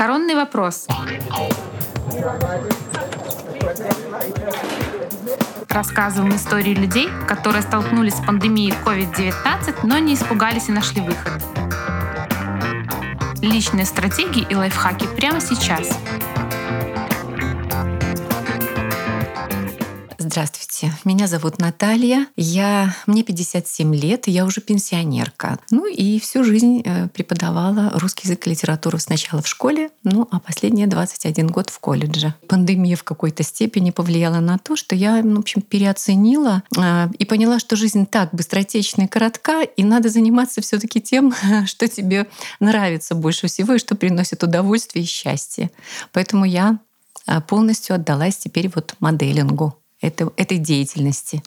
Коронный вопрос. Рассказываем истории людей, которые столкнулись с пандемией COVID-19, но не испугались и нашли выход. Личные стратегии и лайфхаки прямо сейчас – Здравствуйте, меня зовут Наталья, я, мне 57 лет, я уже пенсионерка. Ну и всю жизнь э, преподавала русский язык и литературу сначала в школе, ну а последние 21 год в колледже. Пандемия в какой-то степени повлияла на то, что я, ну, в общем, переоценила э, и поняла, что жизнь так быстротечна и коротка, и надо заниматься все таки тем, что тебе нравится больше всего и что приносит удовольствие и счастье. Поэтому я э, полностью отдалась теперь вот моделингу это, этой деятельности.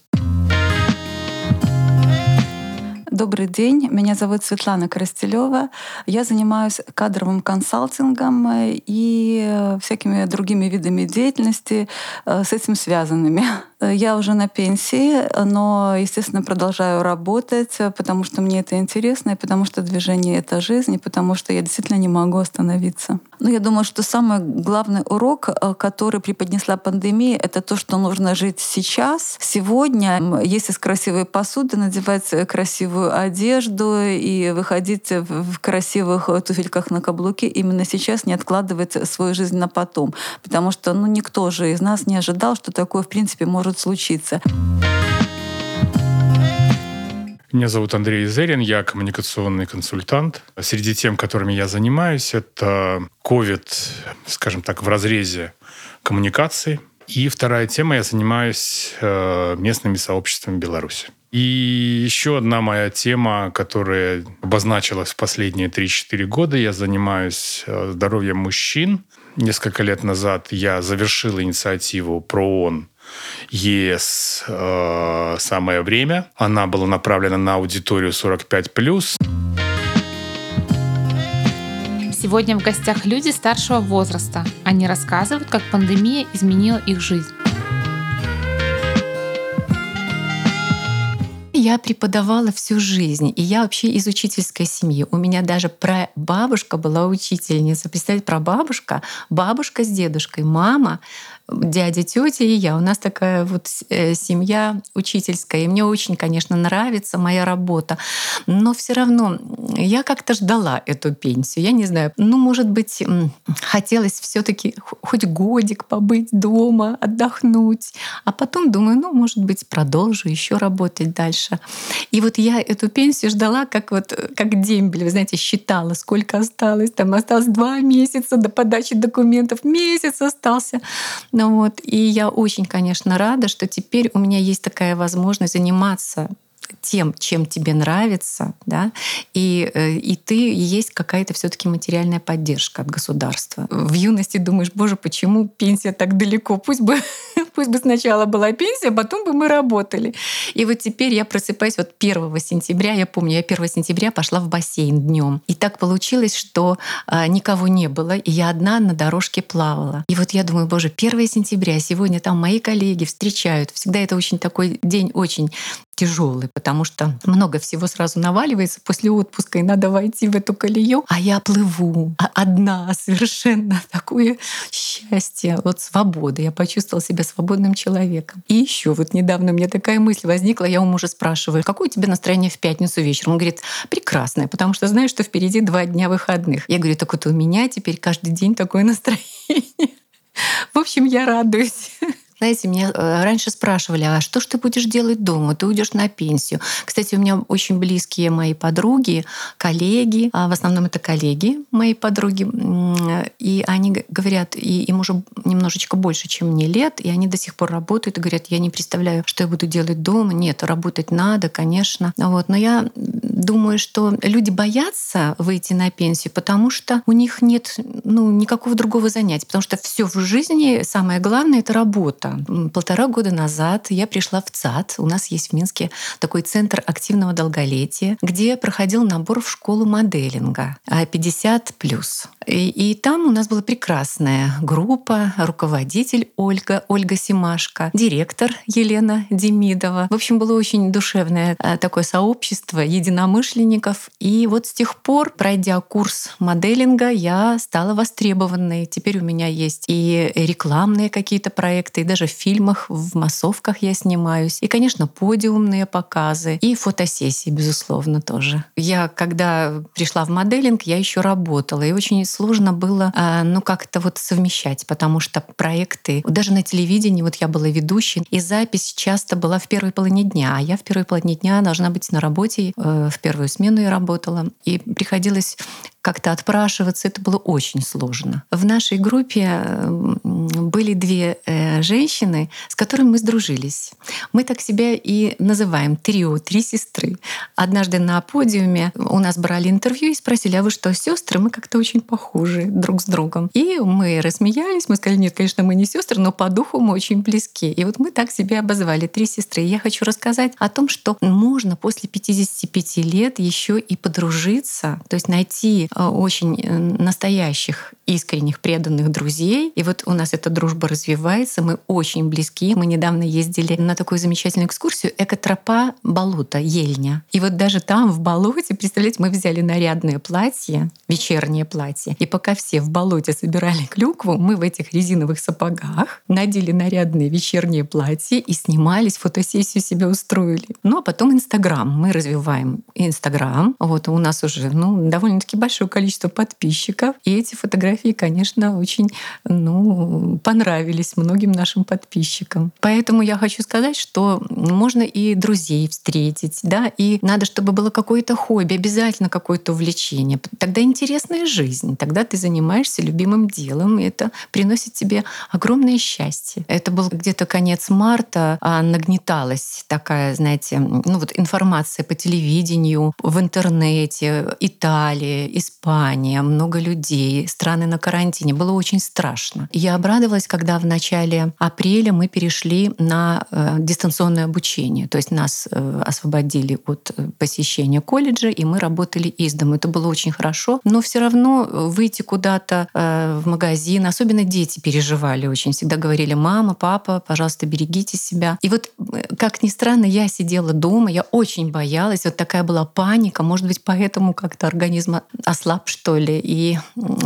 Добрый день, меня зовут Светлана Коростелева. Я занимаюсь кадровым консалтингом и всякими другими видами деятельности э, с этим связанными. Я уже на пенсии, но, естественно, продолжаю работать, потому что мне это интересно, и потому что движение — это жизнь, и потому что я действительно не могу остановиться. Но я думаю, что самый главный урок, э, который преподнесла пандемия, это то, что нужно жить сейчас, сегодня, есть из красивой посуды, надевать красивую одежду и выходить в красивых туфельках на каблуке именно сейчас, не откладывать свою жизнь на потом. Потому что ну, никто же из нас не ожидал, что такое, в принципе, может может случиться. Меня зовут Андрей Зерин, я коммуникационный консультант. Среди тем, которыми я занимаюсь, это COVID, скажем так, в разрезе коммуникаций. И вторая тема, я занимаюсь э, местными сообществами Беларуси. И еще одна моя тема, которая обозначилась в последние 3-4 года, я занимаюсь э, здоровьем мужчин. Несколько лет назад я завершил инициативу про ООН ЕС э, «Самое время». Она была направлена на аудиторию 45+. Сегодня в гостях люди старшего возраста. Они рассказывают, как пандемия изменила их жизнь. я преподавала всю жизнь, и я вообще из учительской семьи. У меня даже бабушка была учительница. Представьте, бабушка, бабушка с дедушкой, мама дядя, тетя и я. У нас такая вот э, семья учительская. И мне очень, конечно, нравится моя работа. Но все равно я как-то ждала эту пенсию. Я не знаю, ну, может быть, хотелось все-таки хоть годик побыть дома, отдохнуть. А потом думаю, ну, может быть, продолжу еще работать дальше. И вот я эту пенсию ждала как вот как дембель. Вы знаете, считала, сколько осталось. Там осталось два месяца до подачи документов. Месяц остался. Ну вот, и я очень, конечно, рада, что теперь у меня есть такая возможность заниматься тем, чем тебе нравится, да, и, э, и ты есть какая-то все-таки материальная поддержка от государства. В юности думаешь, боже, почему пенсия так далеко? Пусть бы, пусть бы сначала была пенсия, а потом бы мы работали. И вот теперь я просыпаюсь вот 1 сентября, я помню, я 1 сентября пошла в бассейн днем. И так получилось, что а, никого не было, и я одна на дорожке плавала. И вот я думаю, боже, 1 сентября, сегодня там мои коллеги встречают. Всегда это очень такой день очень тяжелый, потому что много всего сразу наваливается после отпуска, и надо войти в эту колею. А я плыву а одна, совершенно такое счастье, вот свобода. Я почувствовала себя свободным человеком. И еще вот недавно у меня такая мысль возникла, я у мужа спрашиваю, какое у тебя настроение в пятницу вечером? Он говорит, прекрасное, потому что знаю, что впереди два дня выходных. Я говорю, так вот у меня теперь каждый день такое настроение. В общем, я радуюсь. Знаете, меня э, раньше спрашивали, а что ж ты будешь делать дома? Ты уйдешь на пенсию. Кстати, у меня очень близкие мои подруги, коллеги, а в основном это коллеги, мои подруги, и они говорят, и им уже немножечко больше, чем мне лет, и они до сих пор работают и говорят, я не представляю, что я буду делать дома. Нет, работать надо, конечно. Вот. Но я думаю, что люди боятся выйти на пенсию, потому что у них нет ну, никакого другого занятия, потому что все в жизни, самое главное, это работа. Полтора года назад я пришла в ЦАД. У нас есть в Минске такой центр активного долголетия, где проходил набор в школу моделинга 50 плюс. И, и там у нас была прекрасная группа, руководитель Ольга, Ольга Симашко, директор Елена Демидова. В общем, было очень душевное а, такое сообщество единомышленников. И вот с тех пор, пройдя курс моделинга, я стала востребованной. Теперь у меня есть и рекламные какие-то проекты, и даже в фильмах, в массовках я снимаюсь. И, конечно, подиумные показы, и фотосессии, безусловно, тоже. Я, когда пришла в моделинг, я еще работала. И очень сложно было, а, ну, как-то вот совмещать, потому что проекты, даже на телевидении, вот я была ведущей, и запись часто была в первой половине дня, а я в первой половине дня должна быть на работе, э, в первую смену я работала, и приходилось как-то отпрашиваться, это было очень сложно. В нашей группе были две э, женщины, с которыми мы сдружились. Мы так себя и называем трио, три сестры. Однажды на подиуме у нас брали интервью и спросили, а вы что, сестры? Мы как-то очень похожи друг с другом. И мы рассмеялись, мы сказали, нет, конечно, мы не сестры, но по духу мы очень близки. И вот мы так себя обозвали, три сестры. И я хочу рассказать о том, что можно после 55 лет еще и подружиться, то есть найти Э, очень э, настоящих, искренних, преданных друзей. И вот у нас эта дружба развивается, мы очень близки. Мы недавно ездили на такую замечательную экскурсию «Экотропа болота, Ельня». И вот даже там, в болоте, представляете, мы взяли нарядное платье, вечернее платье, и пока все в болоте собирали клюкву, мы в этих резиновых сапогах надели нарядные вечерние платья и снимались, фотосессию себе устроили. Ну, а потом Инстаграм. Мы развиваем Инстаграм. Вот у нас уже ну, довольно-таки большое количество подписчиков. И эти фотографии, конечно, очень ну, понравились многим нашим подписчикам. Поэтому я хочу сказать, что можно и друзей встретить, да, и надо, чтобы было какое-то хобби, обязательно какое-то увлечение. Тогда интересная жизнь, тогда ты занимаешься любимым делом, и это приносит тебе огромное счастье. Это был где-то конец марта, а нагнеталась такая, знаете, ну вот информация по телевидению, в интернете, Италия, Испания, много людей, страны на карантине. Было очень страшно. Я обрадовалась, когда в начале апреля мы перешли на э, дистанционное обучение. То есть нас э, освободили от э, посещения колледжа, и мы работали из дома. Это было очень хорошо. Но все равно выйти куда-то в магазин, особенно дети переживали очень. Всегда говорили, мама, папа, пожалуйста, берегите себя. И вот, как ни странно, я сидела дома, я очень боялась. Вот такая была паника. Может быть, поэтому как-то организм ослаб, что ли, и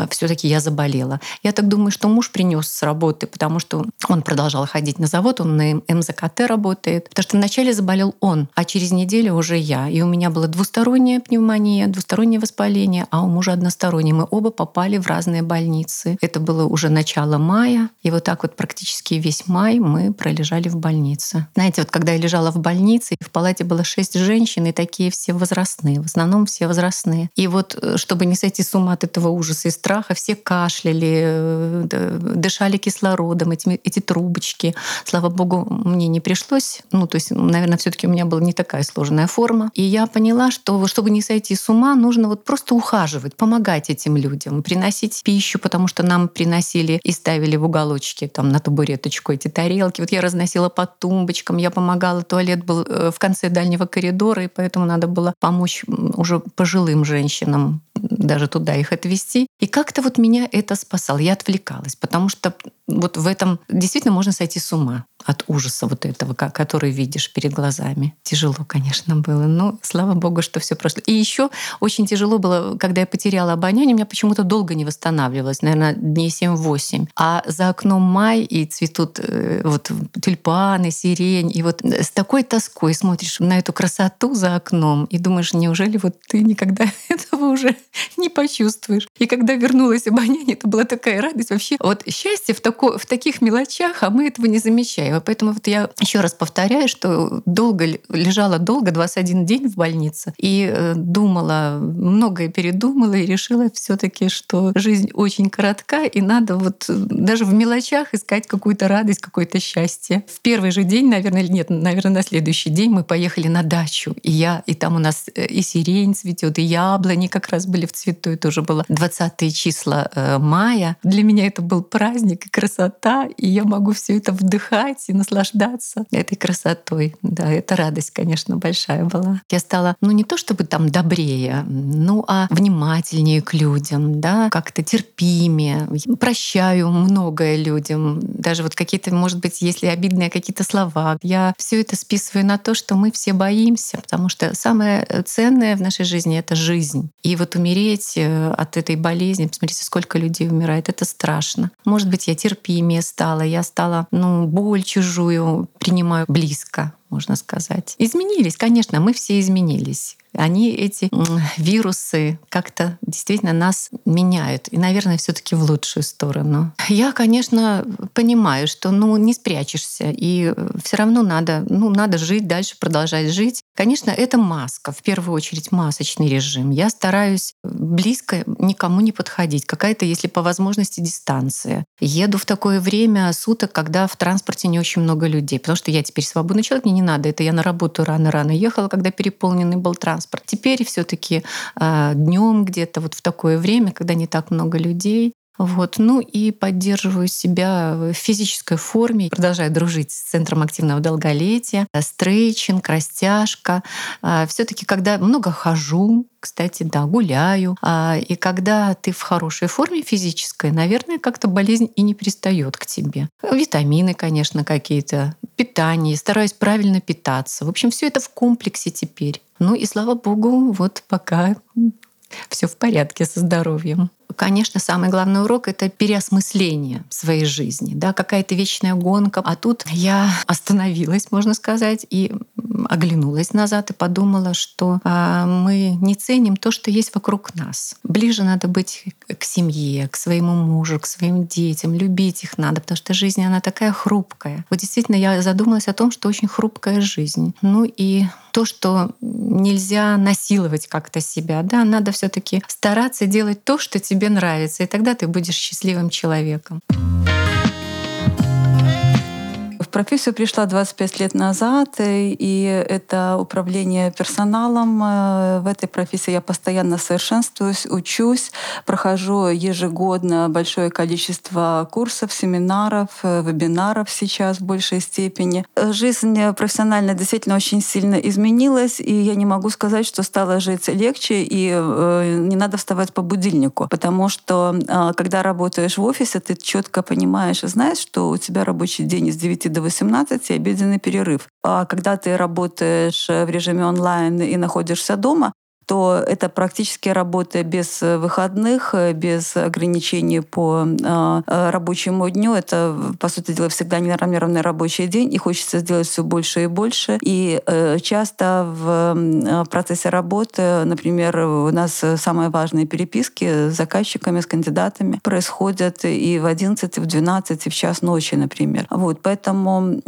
все-таки я заболела. Я так думаю, что муж принес с работы, потому что он продолжал ходить на завод, он на МЗКТ работает. Потому что вначале заболел он, а через неделю уже я. И у меня была двусторонняя пневмония, двустороннее воспаление, а у мужа одностороннее. Мы оба попали в разные больницы. Это было уже начало мая, и вот так вот практически весь май мы пролежали в больнице. Знаете, вот когда я лежала в больнице, в палате было шесть женщин, и такие все возрастные, в основном все возрастные. И вот э, чтобы не сойти с ума от этого ужаса и страха, все кашляли, э, дышали кислородом, эти, эти трубочки. Слава богу, мне не пришлось. Ну, то есть, наверное, все таки у меня была не такая сложная форма. И я поняла, что чтобы не сойти с ума, нужно вот просто ухаживать, помогать этим людям, приносить пищу, потому что нам приносили и ставили в уголочке там на табуреточку эти тарелки. Вот я разносила по тумбочкам, я помогала. Туалет был э, в конце дальнего коридора, и поэтому надо было помочь уже пожилым женщинам даже туда их отвезти. И как-то вот меня это спасало. Я отвлекалась, потому что вот в этом действительно можно сойти с ума от ужаса вот этого, который видишь перед глазами. Тяжело, конечно, было, но слава богу, что все прошло. И еще очень тяжело было, когда я потеряла обоняние, у меня почему-то долго не восстанавливалось, наверное, дней 7-8. А за окном май, и цветут э, вот тюльпаны, сирень, и вот с такой тоской смотришь на эту красоту за окном и думаешь, неужели вот ты никогда этого уже не почувствуешь. И когда вернулась обоняние, это была такая радость. Вообще, вот счастье в, тако, в таких мелочах, а мы этого не замечаем. Поэтому вот я еще раз повторяю, что долго лежала долго, 21 день в больнице, и э, думала, многое передумала, и решила все таки что жизнь очень коротка, и надо вот даже в мелочах искать какую-то радость, какое-то счастье. В первый же день, наверное, или нет, наверное, на следующий день мы поехали на дачу, и я, и там у нас э, и сирень цветет, и яблони как раз были в цвету, это уже было 20 числа э, мая. Для меня это был праздник и красота, и я могу все это вдыхать и наслаждаться этой красотой. Да, это радость, конечно, большая была. Я стала, ну не то чтобы там добрее, ну а внимательнее к людям, да, как-то терпимее. Прощаю многое людям. Даже вот какие-то, может быть, если обидные какие-то слова. Я все это списываю на то, что мы все боимся, потому что самое ценное в нашей жизни — это жизнь. И вот умереть э, от этой болезни, посмотрите, сколько людей умирает, это страшно. Может быть, я терпимее стала, я стала, ну, боль чужую принимаю близко можно сказать. Изменились, конечно, мы все изменились. Они, эти вирусы, как-то действительно нас меняют. И, наверное, все таки в лучшую сторону. Я, конечно, понимаю, что ну, не спрячешься. И все равно надо, ну, надо жить дальше, продолжать жить. Конечно, это маска, в первую очередь масочный режим. Я стараюсь близко никому не подходить. Какая-то, если по возможности, дистанция. Еду в такое время суток, когда в транспорте не очень много людей. Потому что я теперь свободный человек, мне не надо. Это я на работу рано-рано ехала, когда переполненный был транспорт. Теперь все-таки а, днем где-то вот в такое время, когда не так много людей, вот. Ну и поддерживаю себя в физической форме, продолжаю дружить с Центром активного долголетия, стрейчинг, растяжка. А, все таки когда много хожу, кстати, да, гуляю, а, и когда ты в хорошей форме физической, наверное, как-то болезнь и не пристает к тебе. Витамины, конечно, какие-то, питание, стараюсь правильно питаться. В общем, все это в комплексе теперь. Ну и слава богу, вот пока все в порядке со здоровьем конечно, самый главный урок — это переосмысление своей жизни, да, какая-то вечная гонка. А тут я остановилась, можно сказать, и оглянулась назад и подумала, что а, мы не ценим то, что есть вокруг нас. Ближе надо быть к семье, к своему мужу, к своим детям, любить их надо, потому что жизнь, она такая хрупкая. Вот действительно я задумалась о том, что очень хрупкая жизнь. Ну и то, что нельзя насиловать как-то себя, да, надо все таки стараться делать то, что тебе нравится, и тогда ты будешь счастливым человеком профессию пришла 25 лет назад, и это управление персоналом. Э, в этой профессии я постоянно совершенствуюсь, учусь, прохожу ежегодно большое количество курсов, семинаров, э, вебинаров сейчас в большей степени. Жизнь профессиональная действительно очень сильно изменилась, и я не могу сказать, что стало жить легче, и э, не надо вставать по будильнику, потому что когда работаешь в офисе, ты четко понимаешь и знаешь, что у тебя рабочий день с 9 до 18 обеденный перерыв. А когда ты работаешь в режиме онлайн и находишься дома, то это практически работа без э, выходных, э, без ограничений по э, рабочему дню. Это, по сути дела, всегда ненормированный рабочий день, и хочется сделать все больше и больше. И часто в процессе работы, например, у нас самые важные переписки с заказчиками, с кандидатами происходят и в 11, и в 12, и в час ночи, например. Вот, поэтому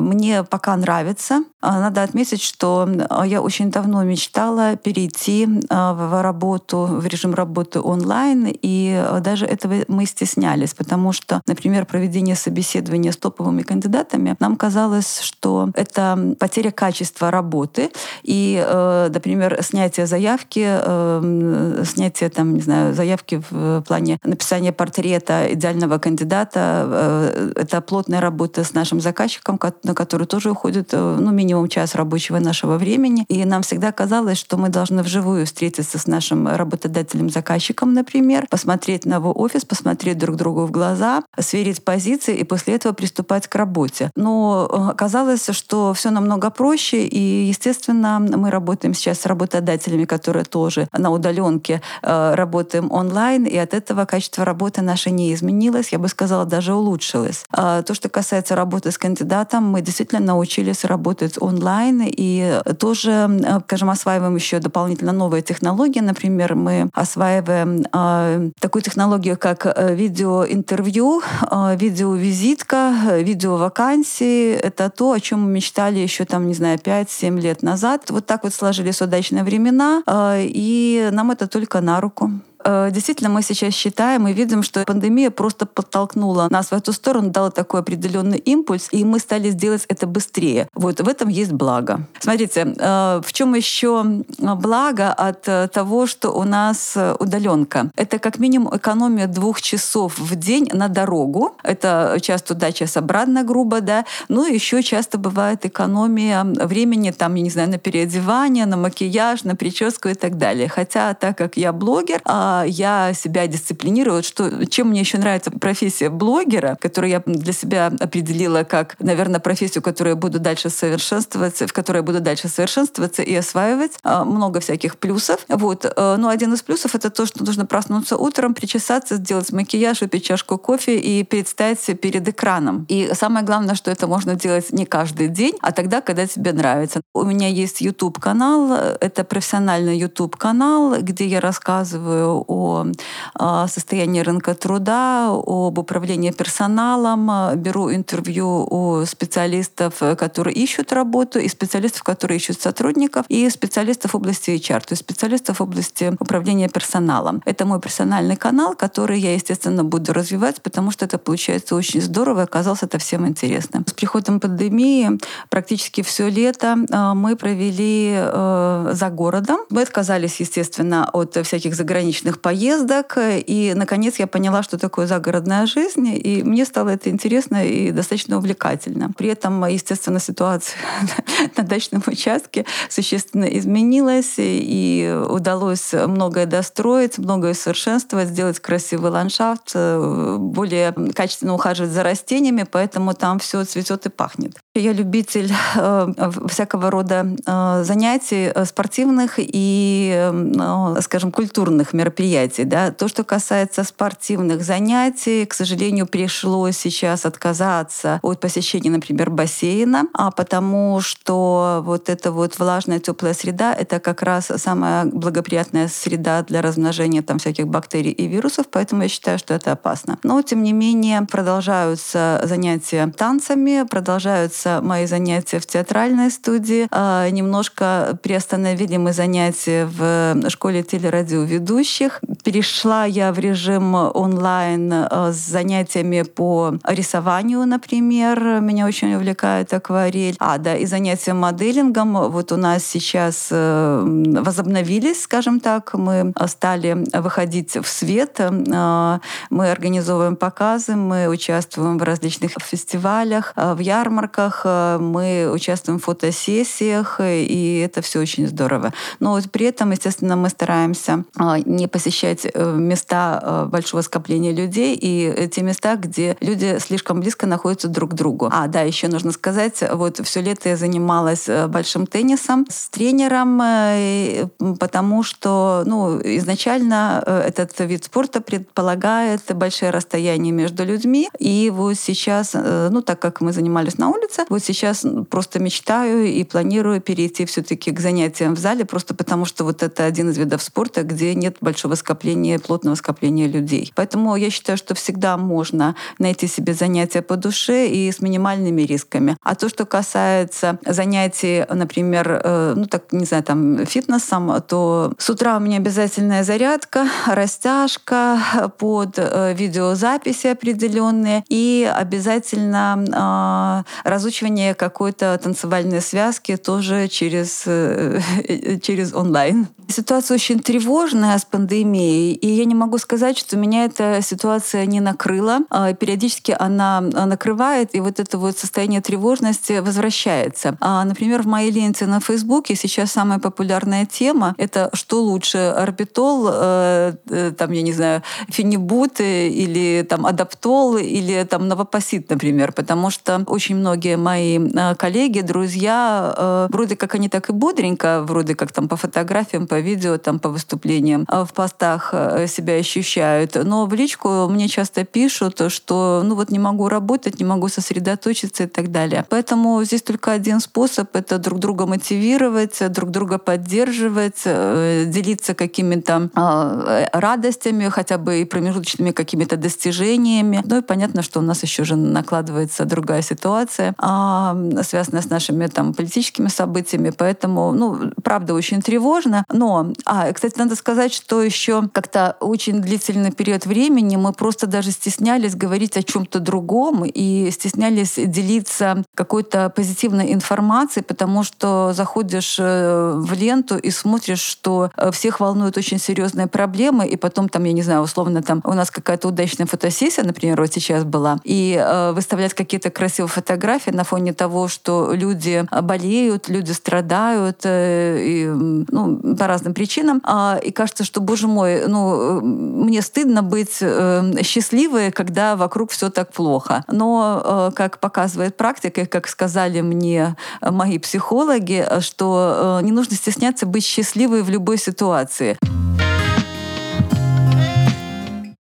мне пока нравится. Надо отметить, что я очень давно мечтала мечтала перейти а, в работу, в режим работы онлайн, и а, даже этого мы стеснялись, потому что, например, проведение собеседования с топовыми кандидатами, нам казалось, что это потеря качества работы, и, э, например, снятие заявки, снятие там, не знаю, заявки в плане написания портрета идеального кандидата, это плотная работа с нашим заказчиком, на которую тоже уходит ну, минимум час рабочего нашего времени, и нам всегда казалось, казалось, что мы должны вживую встретиться с нашим работодателем-заказчиком, например, посмотреть на его офис, посмотреть друг другу в глаза, сверить позиции и после этого приступать к работе. Но э, оказалось, что все намного проще, и, естественно, мы работаем сейчас с работодателями, которые тоже на удаленке э, работаем онлайн, и от этого качество работы наше не изменилось, я бы сказала, даже улучшилось. А то, что касается работы с кандидатом, мы действительно научились работать онлайн и тоже, э, скажем, осваивать осваиваем еще дополнительно новые технологии. Например, мы осваиваем э, такую технологию, как э, видеоинтервью, э, видеовизитка, видеовакансии. Это то, о чем мы мечтали еще, там, не знаю, 5-7 лет назад. Вот так вот сложились удачные времена, э, и нам это только на руку. Э, действительно, мы сейчас считаем и видим, что пандемия просто подтолкнула нас в эту сторону, дала такой определенный импульс, и мы стали сделать это быстрее. Вот в этом есть благо. Смотрите, э, в чем еще благо от э, того, что у нас удаленка? Это как минимум экономия двух часов в день на дорогу. Это час туда, час обратно, грубо, да. Ну, еще часто бывает экономия времени, там, я не знаю, на переодевание, на макияж, на прическу и так далее. Хотя, так как я блогер, а, я себя дисциплинирую. Что, чем мне еще нравится профессия блогера, которую я для себя определила как, наверное, профессию, которую я буду дальше совершенствоваться, в которой я буду дальше совершенствоваться и осваивать. А, много всяких плюсов. Вот. Э, но один из плюсов — это то, что нужно проснуться утром, причесаться, сделать макияж, выпить чашку кофе и предстать перед экраном. И самое главное, что это можно делать не каждый день, а тогда, когда тебе нравится. У меня есть YouTube-канал, это профессиональный YouTube-канал, где я рассказываю о состоянии рынка труда, об управлении персоналом, беру интервью у специалистов, которые ищут работу, и специалистов, которые ищут сотрудников, и специалистов в области HR, то есть специалистов в области управления персоналом. Это мой персональный канал, который я, естественно, буду развивать, потому что это получается очень здорово, и оказалось это всем интересно. С приходом пандемии практически все лето а, мы провели э, за городом. Мы отказались, естественно, от всяких заграничных поездок, и, наконец, я поняла, что такое загородная жизнь, и мне стало это интересно и достаточно увлекательно. При этом, естественно, ситуация на дачном участке существенно изменилась, и удалось многое достроить, многое совершенствовать, сделать красивый ландшафт, э, более качественно ухаживать за растениями, поэтому там все цветет и пахнет. Я любитель э, всякого рода э, занятий э, спортивных и, э, скажем, культурных мероприятий. Да. То, что касается спортивных занятий, к сожалению, пришлось сейчас отказаться от посещения, например, бассейна, а потому что вот эта вот влажная теплая среда — это как раз самая благоприятная среда для размножения там всяких бактерий и вирусов, поэтому я считаю, что это опасно. Но, тем не менее, продолжаются занятия танцами, продолжаются продолжаются мои занятия в театральной студии. А, немножко приостановили мы занятия в школе телерадиоведущих. Перешла я в режим онлайн а, с занятиями по рисованию, например. Меня очень увлекает акварель. А, да, и занятия моделингом. Вот у нас сейчас э, возобновились, скажем так. Мы стали выходить в свет. Мы организовываем показы, мы участвуем в различных фестивалях, в ярмарках, выставках, э, мы участвуем в фотосессиях, и это все очень здорово. Но вот при этом, естественно, мы стараемся э, не посещать э, места большого скопления людей и те места, где люди слишком близко находятся друг к другу. А, да, еще нужно сказать, вот все лето я занималась большим теннисом с тренером, потому что, ну, изначально этот вид спорта предполагает большое расстояние между людьми, и вот сейчас, ну, так как мы занимались на улице, заниматься. Вот сейчас просто мечтаю и планирую перейти все-таки к занятиям в зале, просто потому что вот это один из видов спорта, где нет большого скопления, плотного скопления людей. Поэтому я считаю, что всегда можно найти себе занятия по душе и с минимальными рисками. А то, что касается занятий, например, э, ну так, не знаю, там, фитнесом, то с утра у меня обязательная зарядка, растяжка под э, видеозаписи определенные и обязательно э, разучивание какой-то танцевальной связки тоже через, э, через онлайн. Ситуация очень тревожная с пандемией, и я не могу сказать, что меня эта ситуация не накрыла. А, периодически она накрывает, и вот это вот состояние тревожности возвращается. А, например, в моей ленте на Фейсбуке сейчас самая популярная тема — это что лучше, орбитол, э, э, там, я не знаю, фенибут или там адаптол или там новопосит, например, потому что очень многие мои э, коллеги, друзья, вроде как они так и бодренько, вроде как там по фотографиям, по видео, там, по выступлениям э, в постах э, себя ощущают. Но в личку мне часто пишут, что ну вот не могу работать, не могу сосредоточиться и так далее. Поэтому здесь только один способ — это друг друга мотивировать, друг друга поддерживать, э, делиться какими-то радостями, хотя бы и промежуточными какими-то достижениями. Ну и понятно, что у нас еще же накладывается другая ситуация, а, связанная с нашими там политическими событиями. Поэтому, ну, правда, очень тревожно. Но Но, а, кстати, надо сказать, что еще как-то очень длительный период времени мы просто даже стеснялись говорить о чем-то другом и стеснялись делиться какой-то позитивной информацией, потому что заходишь э, в ленту и смотришь, что э, всех волнуют очень серьезные проблемы, и потом там, я не знаю, условно там у нас какая-то удачная фотосессия, например, вот сейчас была, и э, выставлять какие-то красивые фотографии на фоне того, что люди болеют, люди страдают, э, и, ну, по разным причинам. А, и кажется, что, боже мой, ну, э, мне стыдно быть э, счастливой, когда вокруг все так плохо. Но, как показывает практика, как сказали мне мои психологи, что не нужно стесняться быть счастливой в любой ситуации.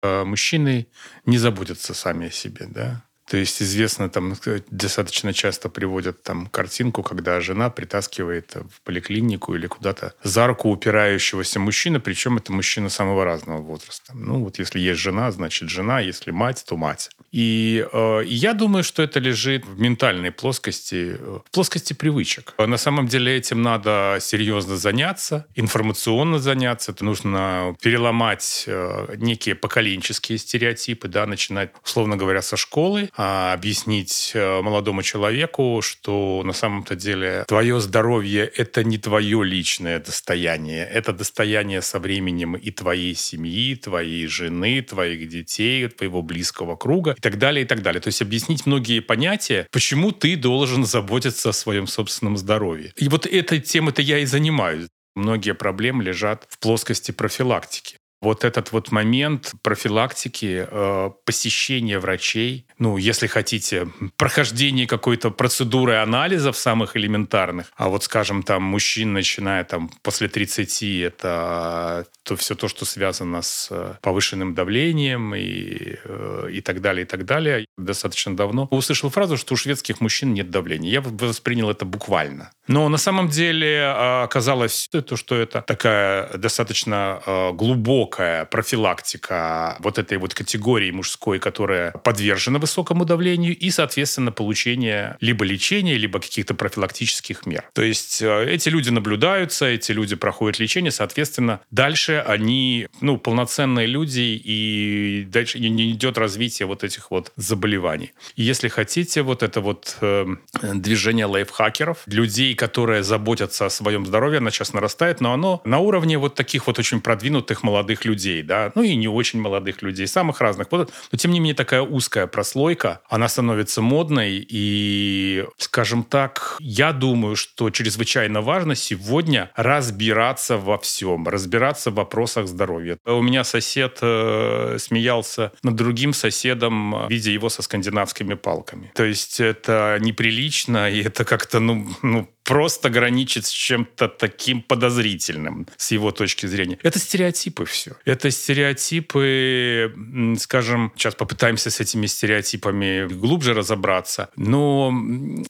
Мужчины не заботятся сами о себе, да? То есть известно, там достаточно часто приводят там картинку, когда жена притаскивает в поликлинику или куда-то за руку упирающегося мужчины, причем это мужчина самого разного возраста. Ну вот если есть жена, значит жена, если мать, то мать. И, э, я думаю, что это лежит в ментальной плоскости, э, в плоскости привычек. На самом деле этим надо серьезно заняться, информационно заняться. Это нужно переломать э, некие поколенческие стереотипы, да, начинать, условно говоря, со школы, объяснить э, молодому человеку, что на самом-то деле твое здоровье – это не твое личное достояние, это достояние со временем и твоей семьи, твоей жены, твоих детей, твоего близкого круга и так далее, и так далее. То есть объяснить многие понятия, почему ты должен заботиться о своем собственном здоровье. И вот этой темой-то я и занимаюсь. Многие проблемы лежат в плоскости профилактики вот этот вот момент профилактики, э, посещения врачей, ну, если хотите, прохождение какой-то процедуры анализов самых элементарных, а вот, скажем, там, мужчин, начиная там после 30, это то все то, что связано с э, повышенным давлением и, э, и так далее, и так далее. Достаточно давно услышал фразу, что у шведских мужчин нет давления. Я воспринял это буквально. Но на самом деле оказалось, что это такая достаточно глубокая глубокая профилактика вот этой вот категории мужской, которая подвержена высокому давлению, и, соответственно, получение либо лечения, либо каких-то профилактических мер. То есть э, эти люди наблюдаются, эти люди проходят лечение, соответственно, дальше они, ну, полноценные люди, и дальше не идет развитие вот этих вот заболеваний. И если хотите, вот это вот э, движение лайфхакеров, людей, которые заботятся о своем здоровье, оно сейчас нарастает, но оно на уровне вот таких вот очень продвинутых молодых молодых людей, да, ну и не очень молодых людей, самых разных. Но тем не менее такая узкая прослойка, она становится модной. И, скажем так, я думаю, что чрезвычайно важно сегодня разбираться во всем, разбираться в вопросах здоровья. У меня сосед э, смеялся над другим соседом, видя его со скандинавскими палками. То есть это неприлично, и это как-то, ну, ну просто граничит с чем-то таким подозрительным с его точки зрения. Это стереотипы все. Это стереотипы, скажем, сейчас попытаемся с этими стереотипами глубже разобраться. Но,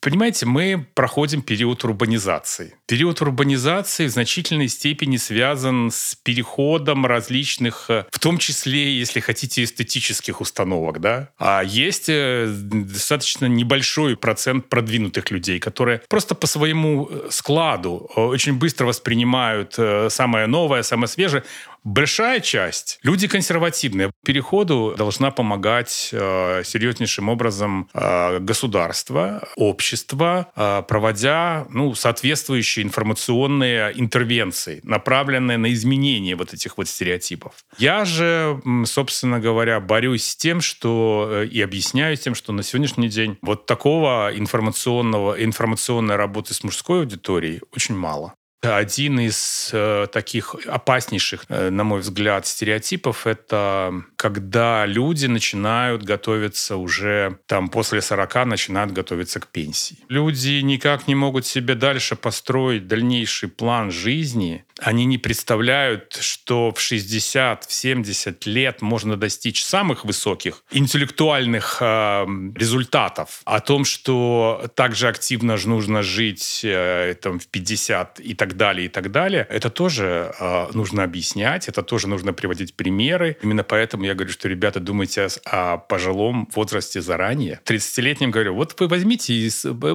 понимаете, мы проходим период урбанизации. Период урбанизации в значительной степени связан с переходом различных, э, в том числе, если хотите, эстетических установок, да. А есть э, достаточно небольшой процент продвинутых людей, которые просто по своему э, складу э, очень быстро воспринимают э, самое новое, самое свежее. Большая часть, люди консервативные. Переходу должна помогать э, серьезнейшим образом э, государство, общество, э, проводя ну, соответствующие информационные интервенции, направленные на изменение вот этих вот стереотипов. Я же, собственно говоря, борюсь с тем, что э, и объясняю тем, что на сегодняшний день вот такого информационного, информационной работы с мужской аудиторией очень мало. Один из э, таких опаснейших, э, на мой взгляд, стереотипов — это когда люди начинают готовиться уже там после 40, начинают готовиться к пенсии. Люди никак не могут себе дальше построить дальнейший план жизни. Они не представляют, что в 60, в 70 лет можно достичь самых высоких интеллектуальных э, результатов. О том, что также активно же нужно жить э, там, в 50 и так так далее, и так далее, это тоже э, нужно объяснять, это тоже нужно приводить примеры. Именно поэтому я говорю, что, ребята, думайте о пожилом возрасте заранее. 30-летним говорю, вот вы возьмите и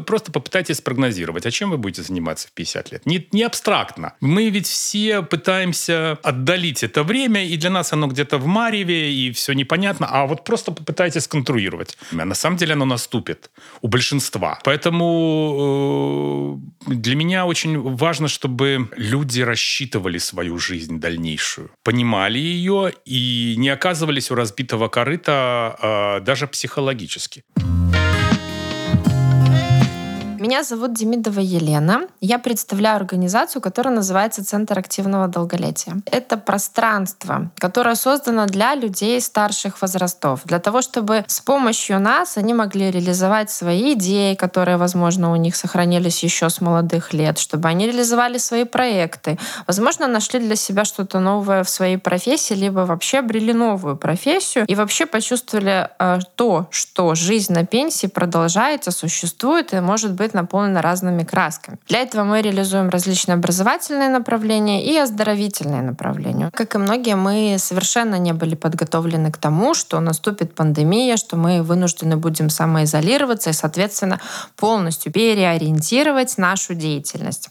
просто попытайтесь спрогнозировать, а чем вы будете заниматься в 50 лет. Не, не абстрактно. Мы ведь все пытаемся отдалить это время, и для нас оно где-то в мареве, и все непонятно, а вот просто попытайтесь конструировать. А на самом деле оно наступит у большинства. Поэтому э, для меня очень важно, чтобы люди рассчитывали свою жизнь дальнейшую, понимали ее и не оказывались у разбитого корыта э, даже психологически. Меня зовут Демидова Елена. Я представляю организацию, которая называется Центр активного долголетия. Это пространство, которое создано для людей старших возрастов, для того, чтобы с помощью нас они могли реализовать свои идеи, которые, возможно, у них сохранились еще с молодых лет, чтобы они реализовали свои проекты, возможно, нашли для себя что-то новое в своей профессии, либо вообще обрели новую профессию и вообще почувствовали э, то, что жизнь на пенсии продолжается, существует и может быть быть наполнена разными красками. Для этого мы реализуем различные образовательные направления и оздоровительные направления. Как и многие, мы совершенно не были подготовлены к тому, что наступит пандемия, что мы вынуждены будем самоизолироваться и, соответственно, полностью переориентировать нашу деятельность.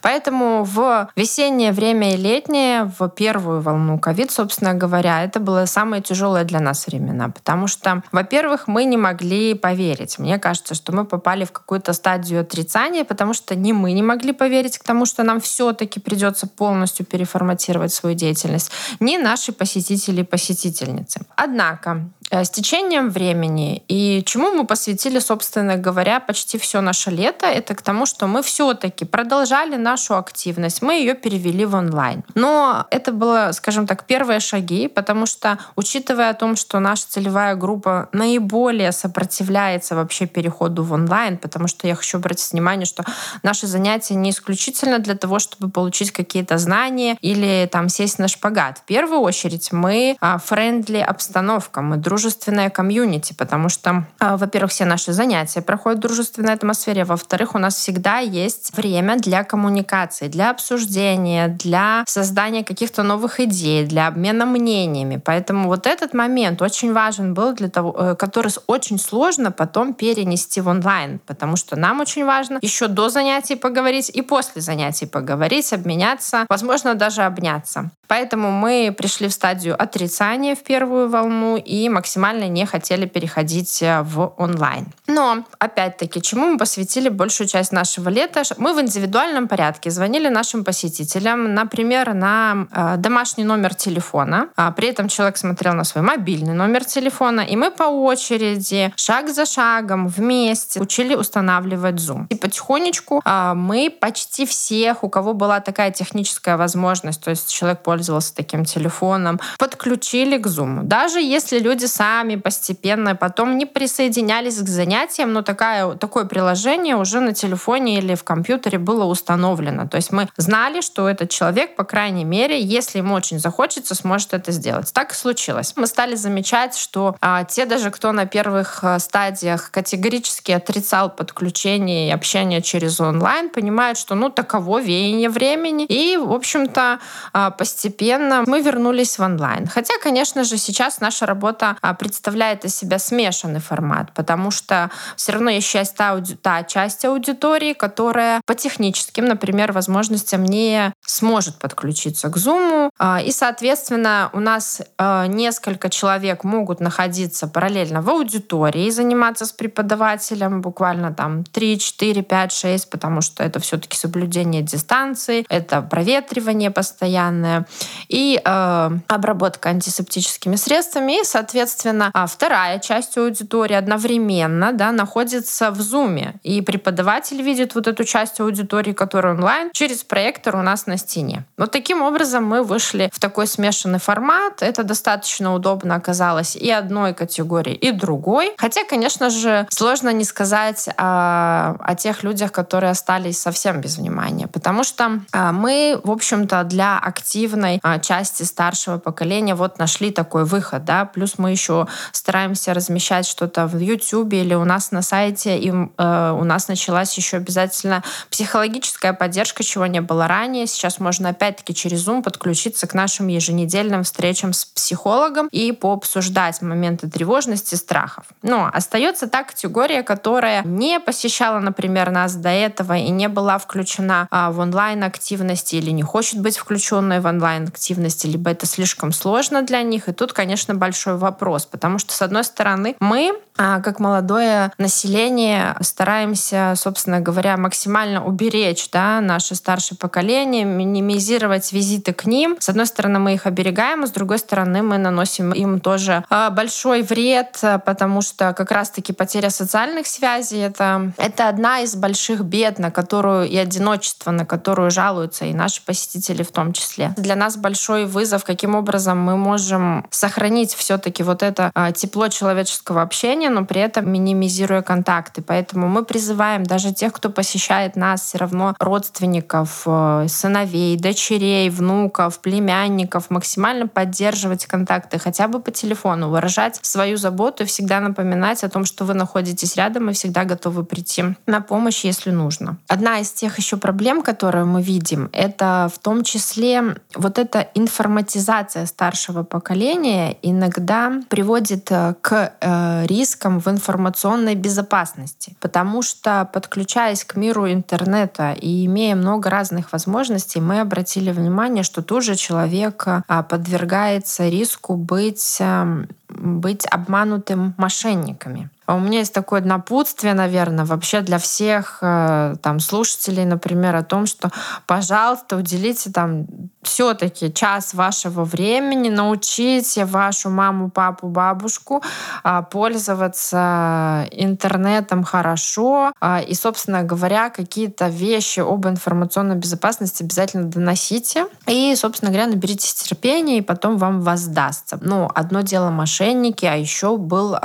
Поэтому в весеннее время и летнее, в первую волну ковид, собственно говоря, это было самое тяжелое для нас времена, потому что, во-первых, мы не могли поверить. Мне кажется, что мы попали в какую-то стадию стадию отрицания, потому что ни мы не могли поверить к тому, что нам все-таки придется полностью переформатировать свою деятельность, ни наши посетители и посетительницы. Однако с течением времени и чему мы посвятили, собственно говоря, почти все наше лето, это к тому, что мы все-таки продолжали нашу активность, мы ее перевели в онлайн. Но это было, скажем так, первые шаги, потому что, учитывая о том, что наша целевая группа наиболее сопротивляется вообще переходу в онлайн, потому что я хочу обратить внимание, что наши занятия не исключительно для того, чтобы получить какие-то знания или там сесть на шпагат. В первую очередь мы friendly обстановка, мы дружим дружественное комьюнити, потому что, а, во-первых, все наши занятия проходят в дружественной атмосфере, во-вторых, у нас всегда есть время для коммуникации, для обсуждения, для создания каких-то новых идей, для обмена мнениями. Поэтому вот этот момент очень важен был для того, э, который очень сложно потом перенести в онлайн, потому что нам очень важно еще до занятий поговорить и после занятий поговорить, обменяться, возможно, даже обняться. Поэтому мы пришли в стадию отрицания в первую волну и максимально не хотели переходить э, в онлайн. Но, опять-таки, чему мы посвятили большую часть нашего лета? Мы в индивидуальном порядке звонили нашим посетителям, например, на э, домашний номер телефона. А при этом человек смотрел на свой мобильный номер телефона, и мы по очереди, шаг за шагом, вместе учили устанавливать Zoom. И потихонечку а, мы почти всех, у кого была такая техническая возможность, то есть человек пользовался таким телефоном, подключили к Zoom. Даже если люди сами постепенно потом не присоединялись к занятиям, но такая, такое приложение уже на телефоне или в компьютере было установлено. То есть мы знали, что этот человек, по крайней мере, если ему очень захочется, сможет это сделать. Так и случилось. Мы стали замечать, что а, те даже, кто на первых а, стадиях категорически отрицал подключение и общение через онлайн, понимают, что ну таково веяние времени. И, в общем-то, а, постепенно мы вернулись в онлайн. Хотя, конечно же, сейчас наша работа а, представляет из себя смешанный формат, потому что все равно есть часть, та, та часть аудитории, которая по техническим, например, возможностям не сможет подключиться к Zoom. А, и, соответственно, у нас а, несколько человек могут находиться параллельно в аудитории и заниматься с преподавателем буквально там 3, 4, 5, 6, потому что это все-таки соблюдение дистанции, это проветривание постоянное и э, обработка антисептическими средствами. И, соответственно, а вторая часть аудитории одновременно да, находится в Zoom. И преподаватель видит вот эту часть аудитории, которая онлайн, через проектор у нас на стене. Вот таким образом мы вышли в такой смешанный формат. Это достаточно удобно оказалось и одной категории, и другой. Хотя, конечно же, сложно не сказать о, о тех людях, которые остались совсем без внимания. Потому что а, мы, в общем-то, для активной а, части старшего поколения вот нашли такой выход, да, плюс мы еще еще стараемся размещать что-то в YouTube или у нас на сайте, и э, у нас началась еще обязательно психологическая поддержка, чего не было ранее. Сейчас можно опять-таки через Zoom подключиться к нашим еженедельным встречам с психологом и пообсуждать моменты тревожности, страхов. Но остается та категория, которая не посещала, например, нас до этого и не была включена а, в онлайн-активности или не хочет быть включенной в онлайн-активности, либо это слишком сложно для них. И тут, конечно, большой вопрос, потому что, с одной стороны, мы а как молодое население стараемся, собственно говоря, максимально уберечь да, наше старшее поколение, минимизировать визиты к ним. С одной стороны, мы их оберегаем, а с другой стороны, мы наносим им тоже а, большой вред, потому что как раз-таки потеря социальных связей это, это одна из больших бед, на которую и одиночество, на которую жалуются и наши посетители в том числе. Для нас большой вызов, каким образом мы можем сохранить все-таки вот это а, тепло человеческого общения, общения, но при этом минимизируя контакты. Поэтому мы призываем даже тех, кто посещает нас, все равно родственников, э, сыновей, дочерей, внуков, племянников, максимально поддерживать контакты хотя бы по телефону, выражать свою заботу и всегда напоминать о том, что вы находитесь рядом и всегда готовы прийти на помощь, если нужно. Одна из тех еще проблем, которые мы видим, это в том числе вот эта информатизация старшего поколения иногда приводит э, к э, риску риском в информационной безопасности, потому что, подключаясь к миру интернета и имея много разных возможностей, мы обратили внимание, что тоже человек а, подвергается риску быть, эм, быть обманутым мошенниками. А у меня есть такое напутствие, наверное, вообще для всех э, там слушателей, например, о том, что, пожалуйста, уделите там все-таки час вашего времени, научите вашу маму, папу, бабушку а, пользоваться интернетом хорошо. А, и, собственно говоря, какие-то вещи об информационной безопасности обязательно доносите. И, собственно говоря, наберитесь терпения, и потом вам воздастся. Ну, одно дело мошенники, а еще был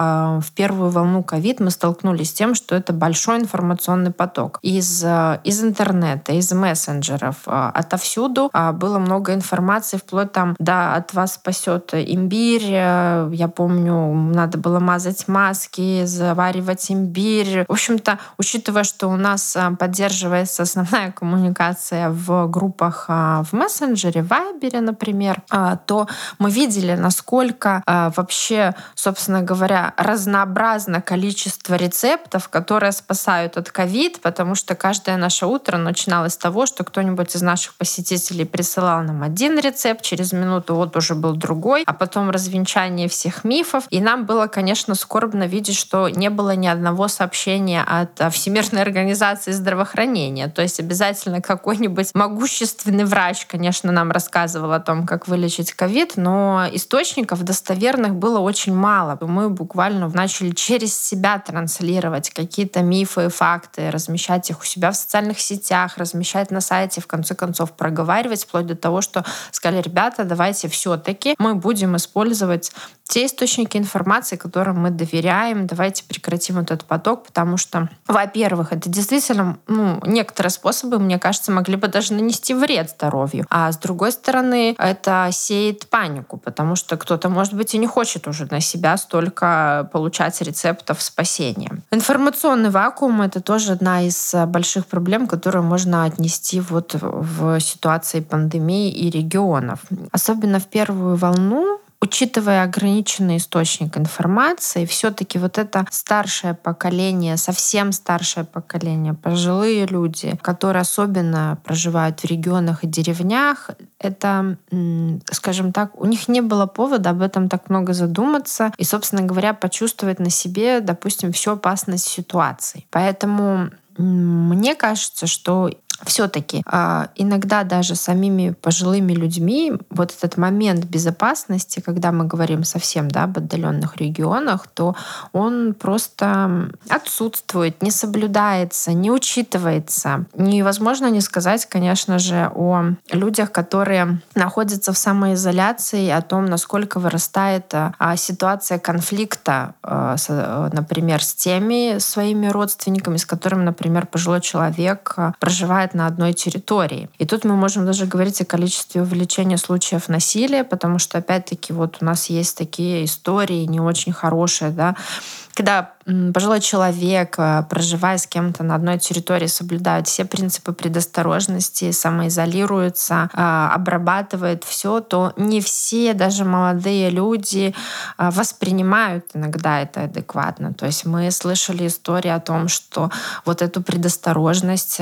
в первую волну ковид мы столкнулись с тем, что это большой информационный поток из, э, из интернета, из мессенджеров. Э, отовсюду а, было много информации, вплоть там, да, от вас спасет имбирь. Э, я помню, надо было мазать маски, заваривать имбирь. В общем-то, учитывая, что у нас поддерживается основная коммуникация в группах в мессенджере, в Вайбере, например, то мы видели, насколько вообще, собственно говоря, разнообразно количество рецептов, которые спасают от ковид, потому что каждое наше утро начиналось с того, что кто-нибудь из наших посетителей присылал нам один рецепт, через минуту вот уже был другой, а потом развенчание всех мифов. И нам было, конечно, скорбно видеть, что не было ни одного сообщения от Всемирной организации здравоохранения. То есть обязательно какой-нибудь могущественный врач, конечно, нам рассказывал о том, как вылечить ковид, но источников достоверных было очень мало. Мы буквально начали через себя транслировать какие-то мифы, факты, размещать их у себя в социальных сетях, размещать на сайте, в конце концов проговаривать, вплоть до того, что сказали, ребята, давайте все-таки мы будем использовать те источники информации, которым мы доверяем, давайте прекратим этот поток, потому что, во-первых, это действительно, ну, некоторые способы, мне кажется, могли бы даже нанести вред здоровью. А с другой стороны, это сеет панику, потому что кто-то, может быть, и не хочет уже на себя столько получать рецептов спасения. Информационный вакуум — это тоже одна из больших проблем, которую можно отнести вот в ситуации пандемии и регионов. Особенно в первую волну учитывая ограниченный источник информации, все-таки вот это старшее поколение, совсем старшее поколение, пожилые люди, которые особенно проживают в регионах и деревнях, это, скажем так, у них не было повода об этом так много задуматься и, собственно говоря, почувствовать на себе, допустим, всю опасность ситуации. Поэтому мне кажется, что все-таки а, иногда даже самими пожилыми людьми вот этот момент безопасности, когда мы говорим совсем да, об отдаленных регионах, то он просто отсутствует, не соблюдается, не учитывается. Невозможно не сказать, конечно же, о людях, которые находятся в самоизоляции, о том, насколько вырастает а, ситуация конфликта, а, например, с теми своими родственниками, с которыми, например, пожилой человек проживает проживает на одной территории. И тут мы можем даже говорить о количестве увеличения случаев насилия, потому что, опять-таки, вот у нас есть такие истории не очень хорошие, да, когда пожилой человек, э, проживая с кем-то на одной территории, соблюдает все принципы предосторожности, самоизолируется, э, обрабатывает все, то не все, даже молодые люди, э, воспринимают иногда это адекватно. То есть мы слышали истории о том, что вот эту предосторожность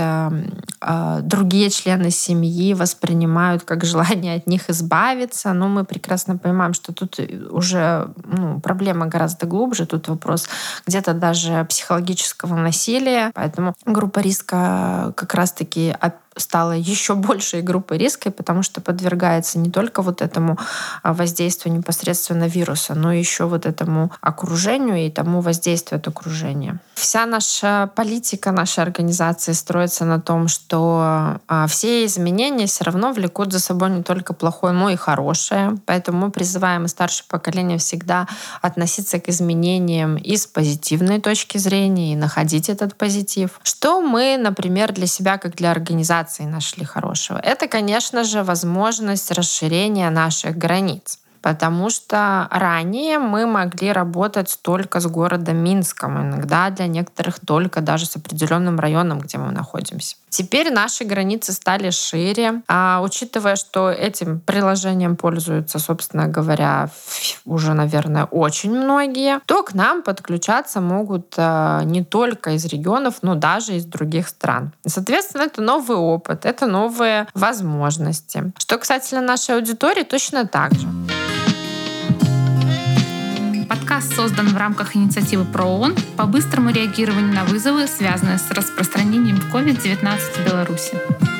другие члены семьи воспринимают как желание от них избавиться. Но мы прекрасно понимаем, что тут уже ну, проблема гораздо глубже. Тут вопрос где-то даже психологического насилия. Поэтому группа риска как раз-таки стала еще большей группой риска, потому что подвергается не только вот этому а, воздействию непосредственно вируса, но еще вот этому окружению и тому воздействию от окружения. Вся наша политика нашей организации строится на том, что а, все изменения все равно влекут за собой не только плохое, но и хорошее. Поэтому мы призываем и старшее поколение всегда относиться к изменениям и с позитивной точки зрения, и находить этот позитив. Что мы, например, для себя, как для организации коммуникации нашли хорошего? Это, конечно же, возможность расширения наших границ потому что ранее мы могли работать только с городом Минском, иногда для некоторых только даже с определенным районом, где мы находимся. Теперь наши границы стали шире, а учитывая, что этим приложением пользуются, собственно говоря, уже, наверное, очень многие, то к нам подключаться могут э, не только из регионов, но даже из других стран. соответственно, это новый опыт, это новые возможности. Что касательно нашей аудитории, точно так же. Подкаст создан в рамках инициативы ПРООН по быстрому реагированию на вызовы, связанные с распространением COVID-19 в Беларуси.